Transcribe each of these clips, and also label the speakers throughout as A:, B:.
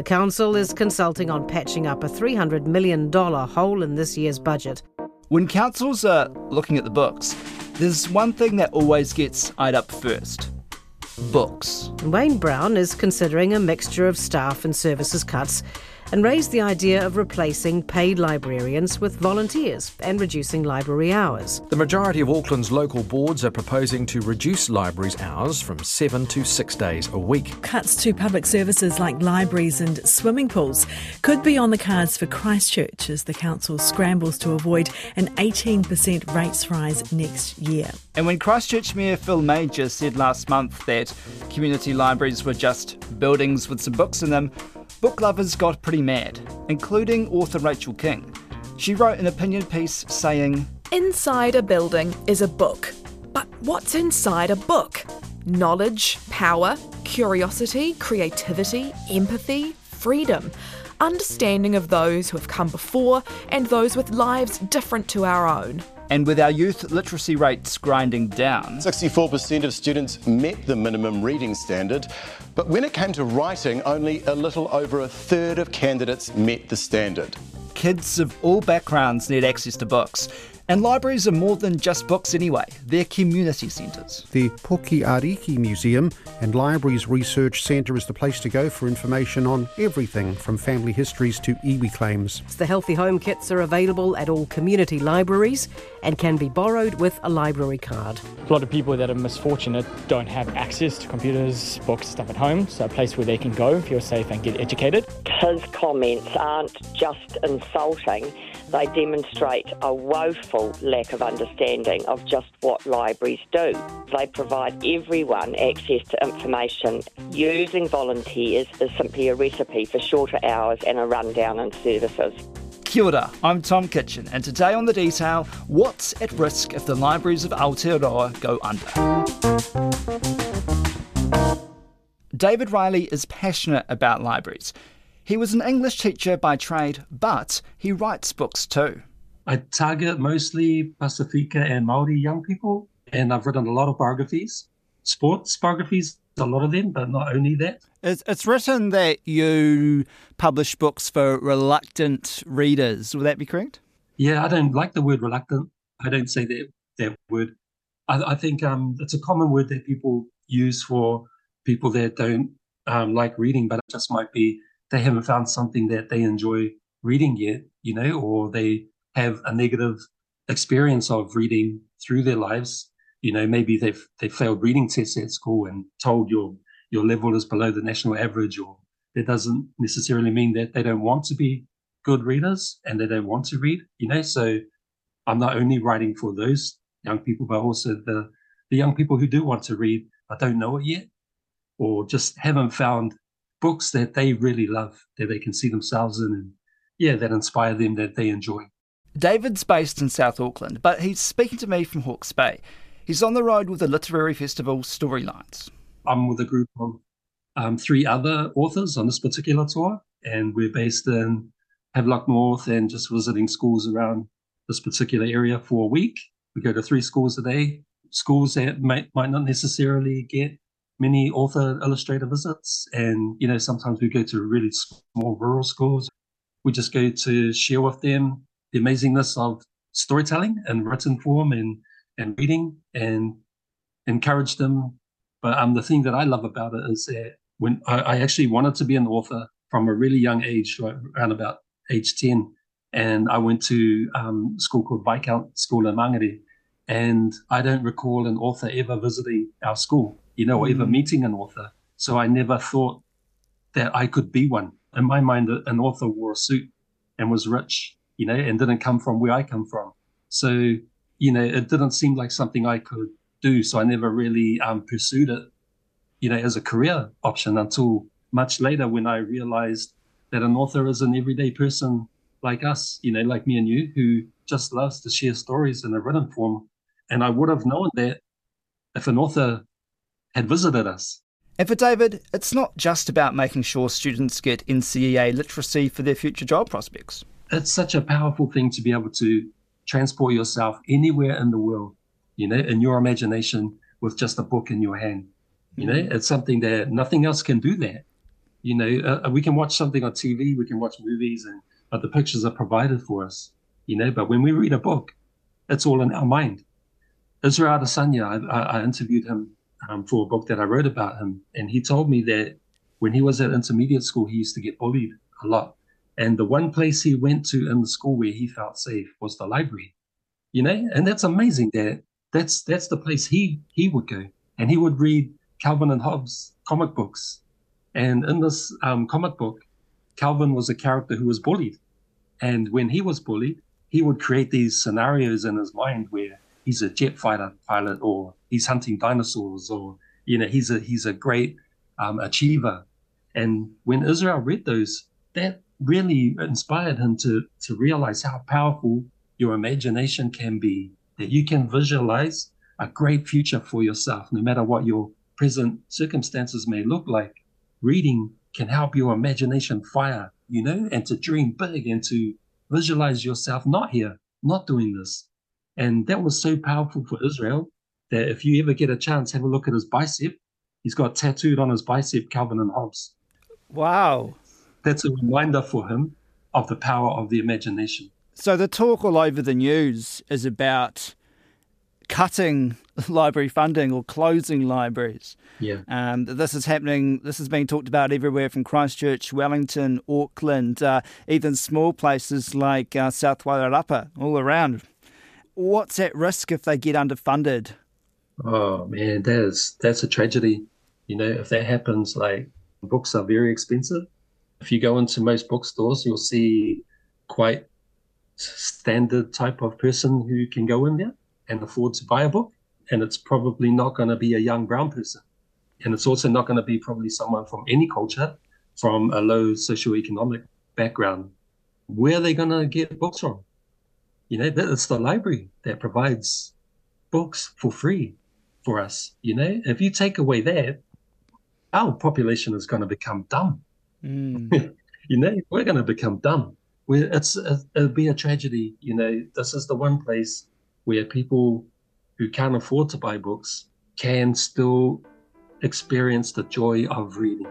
A: The council is consulting on patching up a $300 million hole in this year's budget.
B: When councils are looking at the books, there's one thing that always gets eyed up first books.
A: Wayne Brown is considering a mixture of staff and services cuts and raised the idea of replacing paid librarians with volunteers and reducing library hours.
C: The majority of Auckland's local boards are proposing to reduce libraries' hours from seven to six days a week.
D: Cuts to public services like libraries and swimming pools could be on the cards for Christchurch as the council scrambles to avoid an 18% rates rise next year.
B: And when Christchurch Mayor Phil Mauger said last month that community libraries were just buildings with some books in them, book lovers got pretty mad, including author Rachel King. She wrote an opinion piece saying,
E: Inside a building is a book. But what's inside a book? Knowledge, power, curiosity, creativity, empathy, freedom, understanding of those who have come before and those with lives different to our own.
B: And with our youth literacy rates grinding down,
F: 64% of students met the minimum reading standard, but when it came to writing, only a little over a third of candidates met the standard.
B: kids of all backgrounds need access to books. And libraries are more than just books anyway, they're community centres.
G: The Puke Ariki Museum and Libraries Research Centre is the place to go for information on everything from family histories to iwi claims.
A: The Healthy Home kits are available at all community libraries and can be borrowed with a library card.
H: A lot of people that are misfortunate don't have access to computers, books, stuff at home, so a place where they can go, feel safe, and get educated.
I: His comments aren't just insulting, they demonstrate a woeful lack of understanding of just what libraries do. They provide everyone access to information. Using volunteers is simply a recipe for shorter hours and a rundown in services.
B: Kia ora, I'm Tom Kitchin, and today on The Detail, what's at risk if the libraries of Aotearoa go under? David Riley is passionate about libraries. He was an English teacher by trade, but he writes books too.
J: I target mostly Pasifika and Maori young people, and I've written a lot of biographies, sports biographies, a lot of them, but not only that.
B: It's, it's written that you publish books for reluctant readers. Would that be correct?
J: Yeah, I don't like the word reluctant. I don't say that that word. I, I think um, it's a common word that people use for people that don't um, like reading, but it just might be they haven't found something that they enjoy reading yet, you know, or they have a negative experience of reading through their lives. You know, maybe they've they failed reading tests at school and told your your level is below the national average, or that doesn't necessarily mean that they don't want to be good readers and they don't want to read. You know, so I'm not only writing for those young people, but also the the young people who do want to read but don't know it yet, or just haven't found books that they really love, that they can see themselves in, and yeah, that inspire them, that they enjoy.
B: David's based in South Auckland, but he's speaking to me from Hawke's Bay. He's on the road with the literary festival Storylines.
J: I'm with a group of um, three other authors on this particular tour, and we're based in Havelock North and just visiting schools around this particular area for a week. We go to three schools a day, schools that might, might not necessarily get many author illustrator visits. And, you know, sometimes we go to really small rural schools. We just go to share with them the amazingness of storytelling and written form and, and reading and encourage them. But um, the thing that I love about it is that when I, I actually wanted to be an author from a really young age, right around about age 10. And I went to um, school called Viscount School in Mangere. And I don't recall an author ever visiting our school, you know, or ever meeting an author. So I never thought that I could be one. In my mind, an author wore a suit and was rich, you know, and didn't come from where I come from. So, you know, it didn't seem like something I could do. So I never really um, pursued it, you know, as a career option until much later when I realized that an author is an everyday person like us, you know, like me and you, who just loves to share stories in a written form. And I would have known that if an author had visited us.
B: And for David, it's not just about making sure students get NCEA literacy for their future job prospects.
J: It's such a powerful thing to be able to transport yourself anywhere in the world, you know, in your imagination with just a book in your hand. You know, it's something that nothing else can do that. You know, uh, uh, we can watch something on TV, we can watch movies, and but the pictures are provided for us. You know, but when we read a book, it's all in our mind. Israel Adesanya, I, I interviewed him um, for a book that I wrote about him, and he told me that when he was at intermediate school, he used to get bullied a lot. And the one place he went to in the school where he felt safe was the library. You know, and that's amazing that that's that's the place he he would go, and he would read Calvin and Hobbes comic books. And in this um, comic book, Calvin was a character who was bullied, and when he was bullied, he would create these scenarios in his mind where he's a jet fighter pilot or he's hunting dinosaurs or you know he's a he's a great um, achiever and when israel read those that really inspired him to to realize how powerful your imagination can be that you can visualize a great future for yourself no matter what your present circumstances may look like reading can help your imagination fire you know and to dream big and to visualize yourself not here not doing this and that was so powerful for Israel that if you ever get a chance, have a look at his bicep. He's got tattooed on his bicep Calvin and Hobbes.
B: Wow.
J: That's a reminder for him of the power of the imagination.
B: So the talk all over the news is about cutting library funding or closing libraries.
J: Yeah.
B: Um, this is happening, this is being talked about everywhere from Christchurch, Wellington, Auckland, uh, even small places like uh, South Wairarapa, all around what's at risk if they get underfunded?
J: Oh man, that is that's a tragedy. You know, if that happens, like books are very expensive. If you go into most bookstores, you'll see quite standard type of person who can go in there and afford to buy a book. And it's probably not going to be a young brown person. And it's also not going to be probably someone from any culture, from a low socioeconomic background. Where are they going to get books from? You know, it's the library that provides books for free for us. You know, if you take away that, our population is going to become dumb.
B: Mm.
J: you know, we're going to become dumb. We're, it's it'll be a tragedy. You know, this is the one place where people who can't afford to buy books can still experience the joy of reading.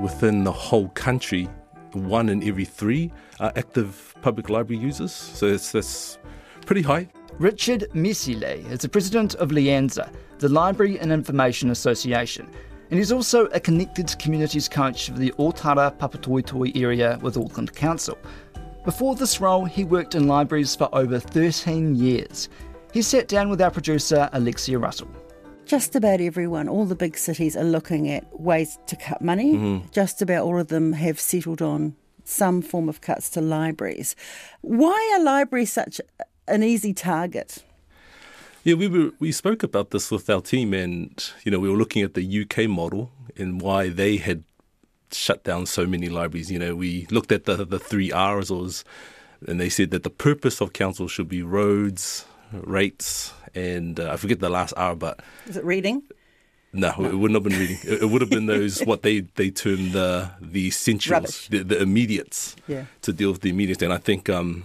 K: Within the whole country, one in every three are active public library users. So it's, that's pretty high.
B: Richard Misilei is the president of Lianza, the Library and Information Association, and he's also a connected communities coach for the Otara Papatoetoe area with Auckland Council. Before this role, he worked in libraries for over 13 years. He sat down with our producer, Alexia Russell
L: just about everyone, all the big cities are looking at ways to cut money. Mm-hmm. Just about all of them have settled on some form of cuts to libraries. Why are libraries such an easy target?
K: Yeah, we were we spoke about this with our team, and you know we were looking at the UK model and why they had shut down so many libraries. You know, we looked at the the three R's, and they said that the purpose of council should be roads, rates, and uh, I forget the last R, but
L: is it reading?
K: No, no. it wouldn't have been reading. It, it would have been those what they they term the the essentials, the, the, immediates,
L: yeah.
K: to deal with the immediates. And I think, um,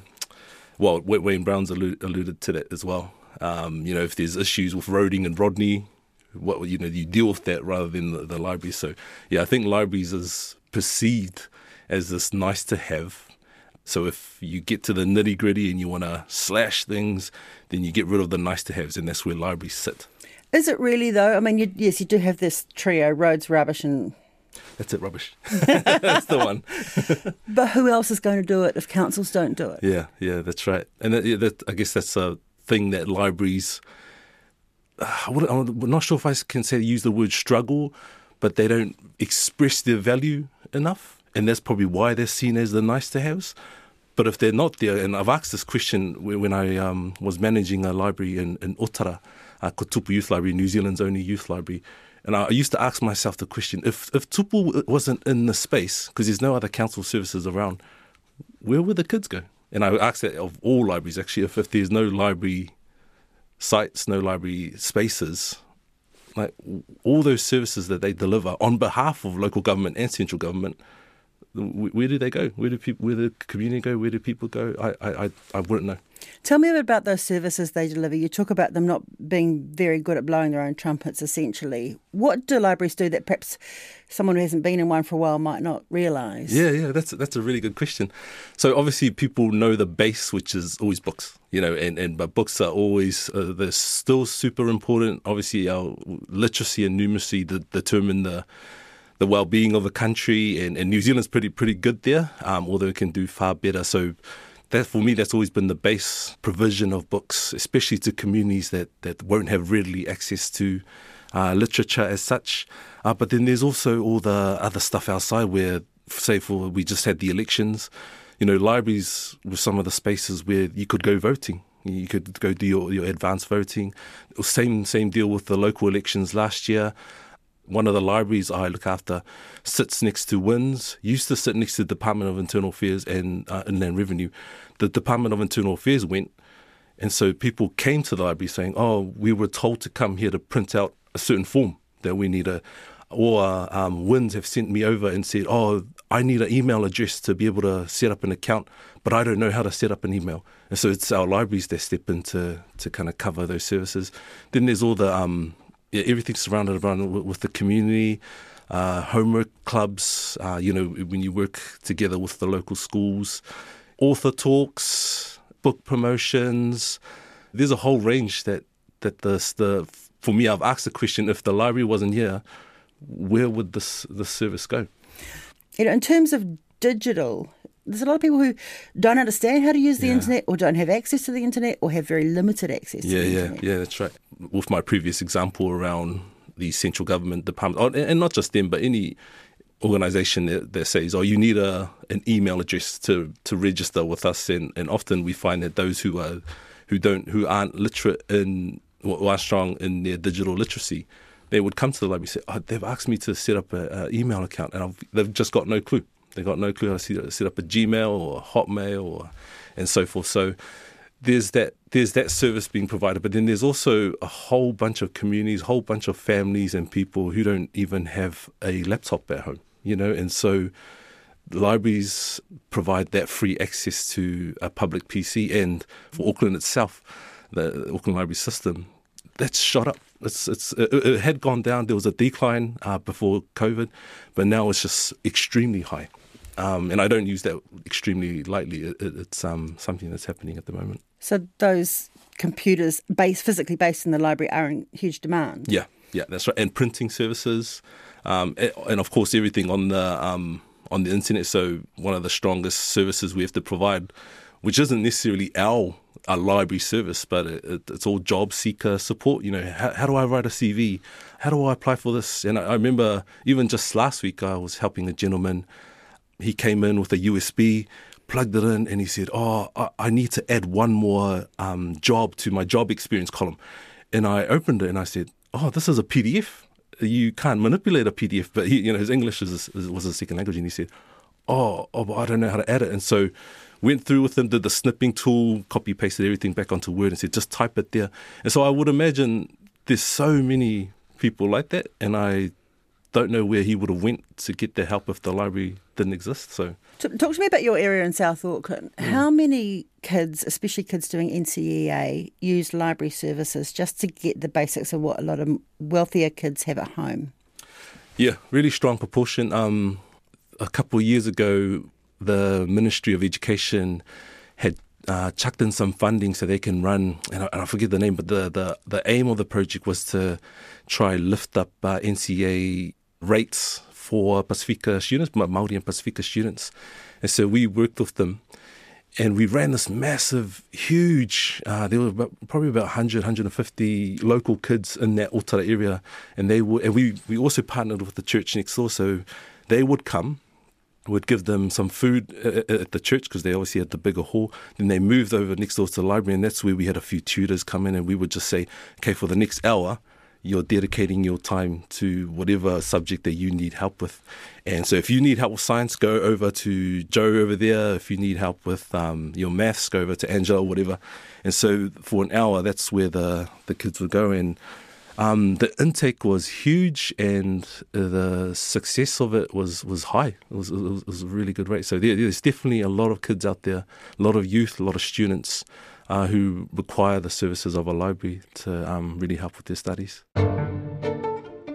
K: well, Wayne Brown's alluded, alluded to that as well. Um, you know, if there's issues with Roding and Rodney, what you know, you deal with that rather than the, the library. So, yeah, I think libraries is perceived as this nice to have so if you get to the nitty gritty and you want to slash things, then you get rid of the nice to haves, and that's where libraries sit.
L: Is it really though? I mean, you, yes, you do have this trio: roads, rubbish, and
K: that's it, rubbish. that's the one.
L: but who else is going to do it if councils don't do it?
K: Yeah, yeah, that's right. And that, yeah, that, I guess that's a thing that libraries. Uh, I'm not sure if I can say use the word struggle, but they don't express their value enough and that's probably why they're seen as the nice to haves. But if they're not there, and I've asked this question when I um, was managing a library in, in Otara, uh, Tupu Youth Library, New Zealand's only youth library, and I used to ask myself the question: if if Tupu wasn't in the space because there's no other council services around, where would the kids go? And I asked that of all libraries actually. If, if there's no library sites, no library spaces, like all those services that they deliver on behalf of local government and central government, where do they go? Where do people? Where do the community go? Where do people go? I, I, I wouldn't know.
L: Tell me a bit about those services they deliver. You talk about them not being very good at blowing their own trumpets, essentially. What do libraries do that perhaps someone who hasn't been in one for a while might not realise?
K: Yeah, yeah, that's that's a really good question. So obviously, people know the base, which is always books, you know, and, and but books are always uh, they're still super important. Obviously, our literacy and numeracy de- determine the the well-being of a country, and, and New Zealand's pretty pretty good there, um, although it can do far better. So that for me, that's always been the base provision of books, especially to communities that that won't have readily access to uh, literature as such. Uh, but then there's also all the other stuff outside where, say, for we just had the elections. You know, libraries were some of the spaces where you could go voting. You could go do your, your advanced voting. Same same deal with the local elections last year one of the libraries I look after sits next to WINZ, used to sit next to the Department of Internal Affairs and uh, Inland Revenue. The Department of Internal Affairs went, and so people came to the library saying, "Oh, we were told to come here to print out a certain form that we need a." Or um, WINZ have sent me over and said, "Oh, I need an email address to be able to set up an account, but I don't know how to set up an email." And so it's our libraries that step in to, to kind of cover those services. Then there's all the um, yeah, everything's surrounded around with, with the community, uh, homework clubs. Uh, you know, when you work together with the local schools, author talks, book promotions. There's a whole range that that the the for me. I've asked the question: if the library wasn't here, where would this the service go?
L: You know, in terms of digital, there's a lot of people who don't understand how to use the yeah. internet or don't have access to the internet or have very limited access
K: yeah,
L: yeah,
K: internet. Yeah, that's right. With my previous example around the central government department, oh, and not just them, but any organization that, that says, oh, you need a an email address to, to register with us. And, and often we find that those who are who don't who aren't literate in who are strong in their digital literacy, they would come to the library and say, oh, they've asked me to set up an email account, and I've, they've just got no clue. They've got no clue how to set up a Gmail or a Hotmail or and so forth. So there's that there's that service being provided, but then there's also a whole bunch of communities, whole bunch of families and people who don't even have a laptop at home, you know, and so libraries provide that free access to a public PC, and for Auckland itself, the Auckland Library System, that's shot up. It's, it's, it, it had gone down. There was a decline uh, before COVID, but now it's just extremely high. Um, and I don't use that extremely lightly. It, it, it's um, something that's happening at the moment.
L: So those computers based physically based in the library are in huge demand.
K: Yeah, yeah, that's right. And printing services, um, and of course everything on the um, on the internet. So one of the strongest services we have to provide, which isn't necessarily our a library service, but it, it's all job seeker support. You know, how, how, do I write a CV? How do I apply for this? And I, I remember even just last week I was helping a gentleman he came in with a USB, plugged it in, and he said, "Oh, I, need to add one more um, job to my job experience column." And I opened it and I said, "Oh, this is a PDF. You can't manipulate a PDF." But he, you know, his English is, was a second language, and he said, "Oh, oh, I don't know how to add it." And so went through with him, did the snipping tool, copy pasted everything back onto Word, and said, "Just type it there." And so I would imagine there's so many people like that, and I don't know where he would have went to get the help if the library didn't exist. So,
L: talk to me about your area in South Auckland. Mm. How many kids, especially kids doing NCEA, use library services just to get the basics of what a lot of wealthier kids have at home?
K: Yeah, really strong proportion. Um, a couple of years ago, the Ministry of Education had uh, chucked in some funding so they can run, and I, and I, forget the name, but the, the, the aim of the project was to try lift up uh, NCEA rates for Pacifica students, Maori and Pacifica students. And so we worked with them and we ran this massive, huge, uh, there were about, probably about 100, 150 local kids in that Otara area. And they would, and we, we also partnered with the church next door. So they would come, would give them some food at the church because they obviously had the bigger hall. Then they moved over next door to the library, and that's where we had a few tutors come in, and we would just say, okay, for the next hour, you're dedicating your time to whatever subject that you need help with. And so if you need help with science, go over to Joe over there. If you need help with um, your maths, go over to Angela or whatever. And so for an hour, that's where the, the kids would go. And Um, the intake was huge, and the success of it was was high. It was, it was, it was a really good rate. So there, there's definitely a lot of kids out there, a lot of youth, a lot of students uh, who require the services of a library to um, really help with their studies.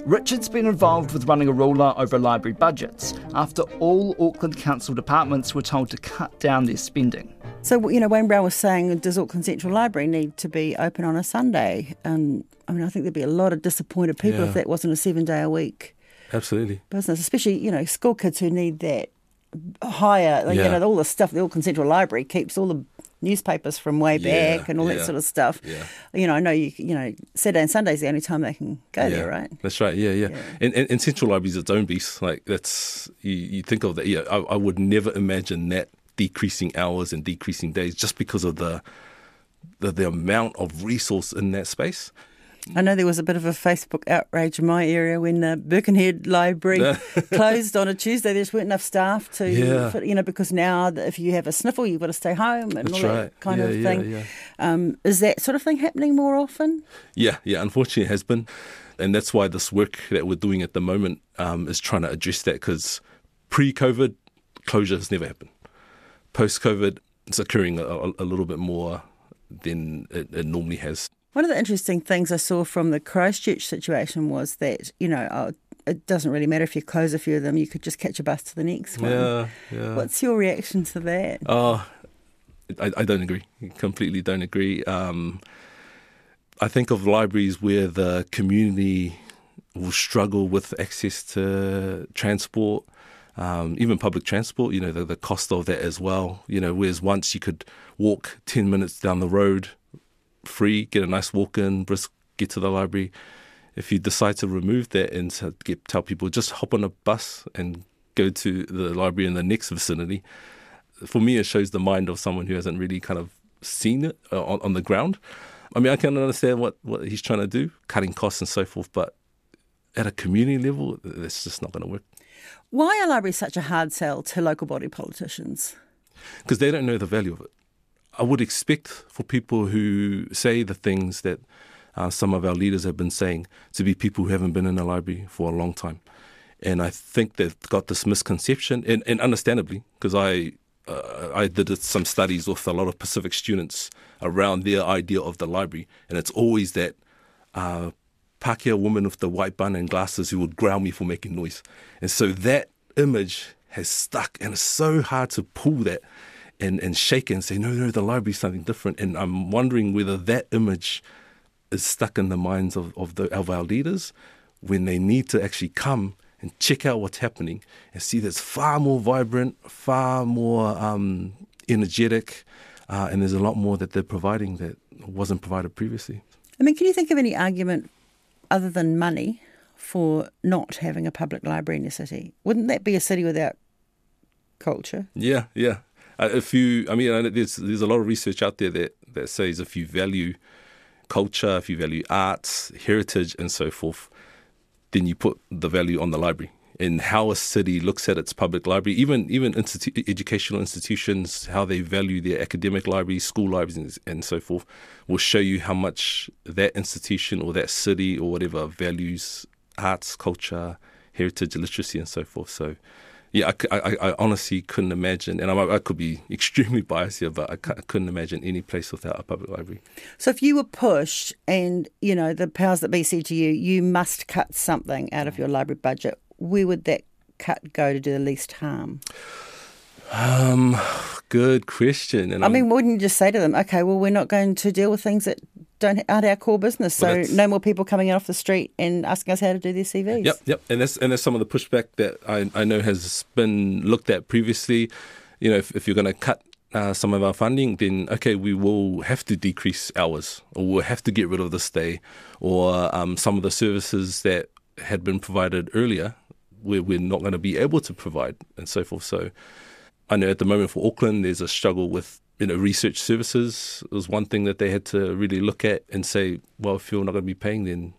B: Richard's been involved with running a ruler over library budgets after all Auckland Council departments were told to cut down their spending.
L: So, you know, Wayne Brown was saying, does Auckland Central Library need to be open on a Sunday? And I mean, I think there'd be a lot of disappointed people
K: Yeah.
L: if that wasn't a seven day a week
K: Absolutely.
L: business, especially, you know, school kids who need that higher, like,
K: Yeah.
L: you know, all the stuff the Auckland Central Library keeps all the newspapers from way
K: Yeah,
L: back and all
K: yeah.
L: that sort of stuff.
K: Yeah.
L: You know, I know you, you know, Saturday and Sunday's the only time they can go there, right?
K: That's right. Yeah, yeah. And, and, and Central Library's its own beast. Like that's you, you think of that. Yeah, I, I would never imagine that decreasing hours and decreasing days just because of the the, the amount of resource in that space.
L: I know there was a bit of a Facebook outrage in my area when the Birkenhead Library closed on a Tuesday. There just weren't enough staff to,
K: Yeah.
L: fit- you know, because now if you have a sniffle, you've got to stay home and
K: That's
L: all that kind
K: Yeah,
L: of
K: yeah,
L: thing. Um, is that sort of thing happening more often?
K: Yeah, yeah. Unfortunately, it has been, and that's why this work that we're doing at the moment um, is trying to address that. Because pre-COVID, closure has never happened. Post-COVID, it's occurring a, a, a little bit more than it, it normally has.
L: One of the interesting things I saw from the Christchurch situation was that, you know, oh, it doesn't really matter if you close a few of them, you could just catch a bus to the next one.
K: Yeah, yeah.
L: What's your reaction to that?
K: Oh, I, I don't agree. Completely don't agree. Um, I think of libraries where the community will struggle with access to transport, um, even public transport. You know, the, the cost of that as well. You know, whereas once you could walk ten minutes down the road, free, get a nice walk in, brisk, get to the library. If you decide to remove that and to get, tell people just hop on a bus and go to the library in the next vicinity, for me, it shows the mind of someone who hasn't really kind of seen it uh, on, on the ground. I mean, I can understand what, what he's trying to do, cutting costs and so forth, but at a community level, that's just not going to work
L: Why are libraries such a hard sell to local body politicians?
K: because they don't know the value of it. I would expect for people who say the things that uh, some of our leaders have been saying to be people who haven't been in a library for a long time. And I think they've got this misconception, and, and understandably, because I uh, I did some studies with a lot of Pacific students around their idea of the library, and it's always that uh, Pakeha woman with the white bun and glasses who would ground me for making noise. And so that image has stuck, and it's so hard to pull that and, and shake it and say, no, no, the library's something different. And I'm wondering whether that image is stuck in the minds of, of, the, of our leaders when they need to actually come and check out what's happening and see that's far more vibrant, far more um, energetic, uh, and there's a lot more that they're providing that wasn't provided previously.
L: I mean, can you think of any argument other than money for not having a public library in your city? Wouldn't that be a city without culture?
K: Yeah, yeah. If you, I mean, there's there's a lot of research out there that that says if you value culture, if you value arts, heritage, and so forth, then you put the value on the library and how a city looks at its public library, even even institu- educational institutions, how they value their academic libraries, school libraries, and, and so forth, will show you how much that institution or that city or whatever values arts, culture, heritage, literacy, and so forth. So, yeah, I, I, I honestly couldn't imagine, and I, I could be extremely biased here, but I, I couldn't imagine any place without a public library.
L: So if you were pushed and, you know, the powers that be said to you, you must cut something out of your library budget, where would that cut go to do the least harm?
K: Um, good question. And
L: I
K: I'm-
L: mean, wouldn't you just say to them, okay, well, we're not going to deal with things that don't aren't our core business, so
K: Well,
L: no more people coming in off the street and asking us how to do their CVs.
K: Yep, yep, and that's and that's some of the pushback that I, I know has been looked at previously. You know, if, if you're going to cut uh, some of our funding, then okay, we will have to decrease hours, or we'll have to get rid of this day, or um, some of the services that had been provided earlier, we're, we're not going to be able to provide, and so forth. So, I know at the moment for Auckland, there's a struggle with you know research services. Was one thing that they had to really look at and say, well, if you're not going to be paying, then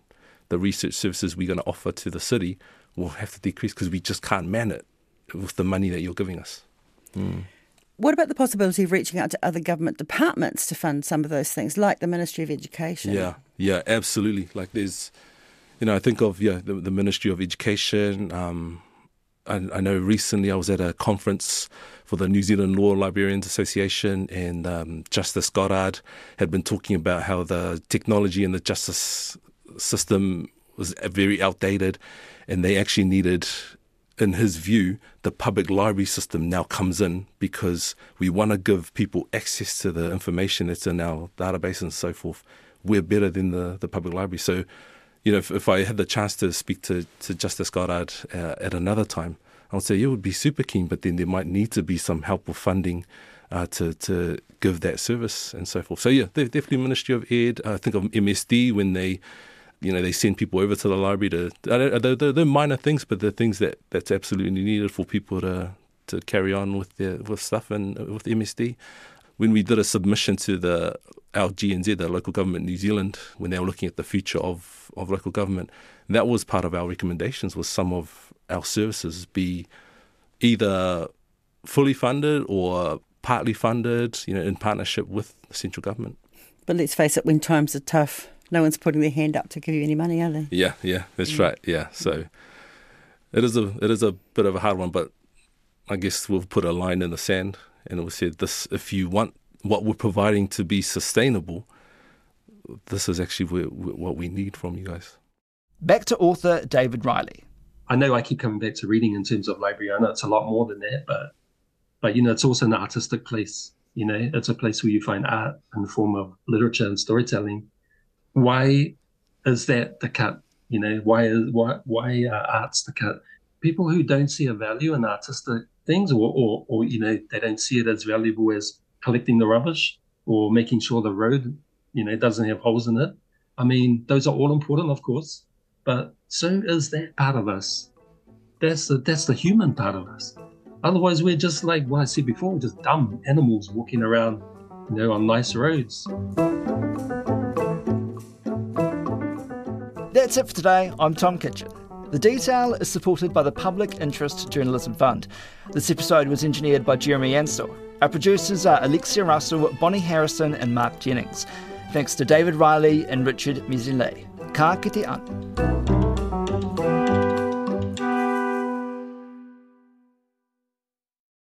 K: the research services we're going to offer to the city will have to decrease because we just can't man it with the money that you're giving us. Mm.
L: What about the possibility of reaching out to other government departments to fund some of those things, like the Ministry of Education?
K: Yeah, yeah, absolutely. Like there's you know, I think of yeah, the, the Ministry of Education. Um, I, I, know recently I was at a conference for the New Zealand Law Librarians Association, and um, Justice Goddard had been talking about how the technology in the justice system was very outdated, and they actually needed in his view, the public library system now comes in because we want to give people access to the information that's in our database and so forth. We're better than the, the public library. So, you know, if, if I had the chance to speak to, to Justice Goddard uh, at another time, I would say, yeah, would be super keen, but then there might need to be some help with funding uh, to, to give that service and so forth. So, yeah, definitely Ministry of Ed. I think of MSD when they you know they send people over to the library to they're, they're, minor things, but they're things that that's absolutely needed for people to to carry on with their with stuff and with MSD. When we did a submission to the LGNZ, the local government in New Zealand, when they were looking at the future of, of local government, that was part of our recommendations was some of our services be either fully funded or partly funded, you know, in partnership with the central government.
L: But let's face it, when times are tough, no one's putting their hand up to give you any money, are they?
K: Yeah, yeah, that's mm. right. Yeah, so it is a it is a bit of a hard one, but I guess we'll put a line in the sand and we'll say this: if you want what we're providing to be sustainable, this is actually what we need from you guys.
B: Back to author David Riley.
J: I know I keep coming back to reading in terms of library. I know it's a lot more than that, but but you know it's also an artistic place. You know, it's a place where you find art in the form of literature and storytelling why is that the cut? You know, why is why why are arts the cut? People who don't see a value in artistic things, or, or or you know, they don't see it as valuable as collecting the rubbish or making sure the road, you know, doesn't have holes in it. I mean, those are all important, of course, but so is that part of us. That's the that's the human part of us. Otherwise, we're just like what I said before, just dumb animals walking around, you know, on nice roads.
B: That's it for today. I'm Tom Kitchin. The detail is supported by the Public Interest Journalism Fund. This episode was engineered by Jeremy Ansell. Our producers are Alexia Russell, Bonnie Harrison, and Mark Jennings. Thanks to David Riley and Richard Misilei. Ka kite an.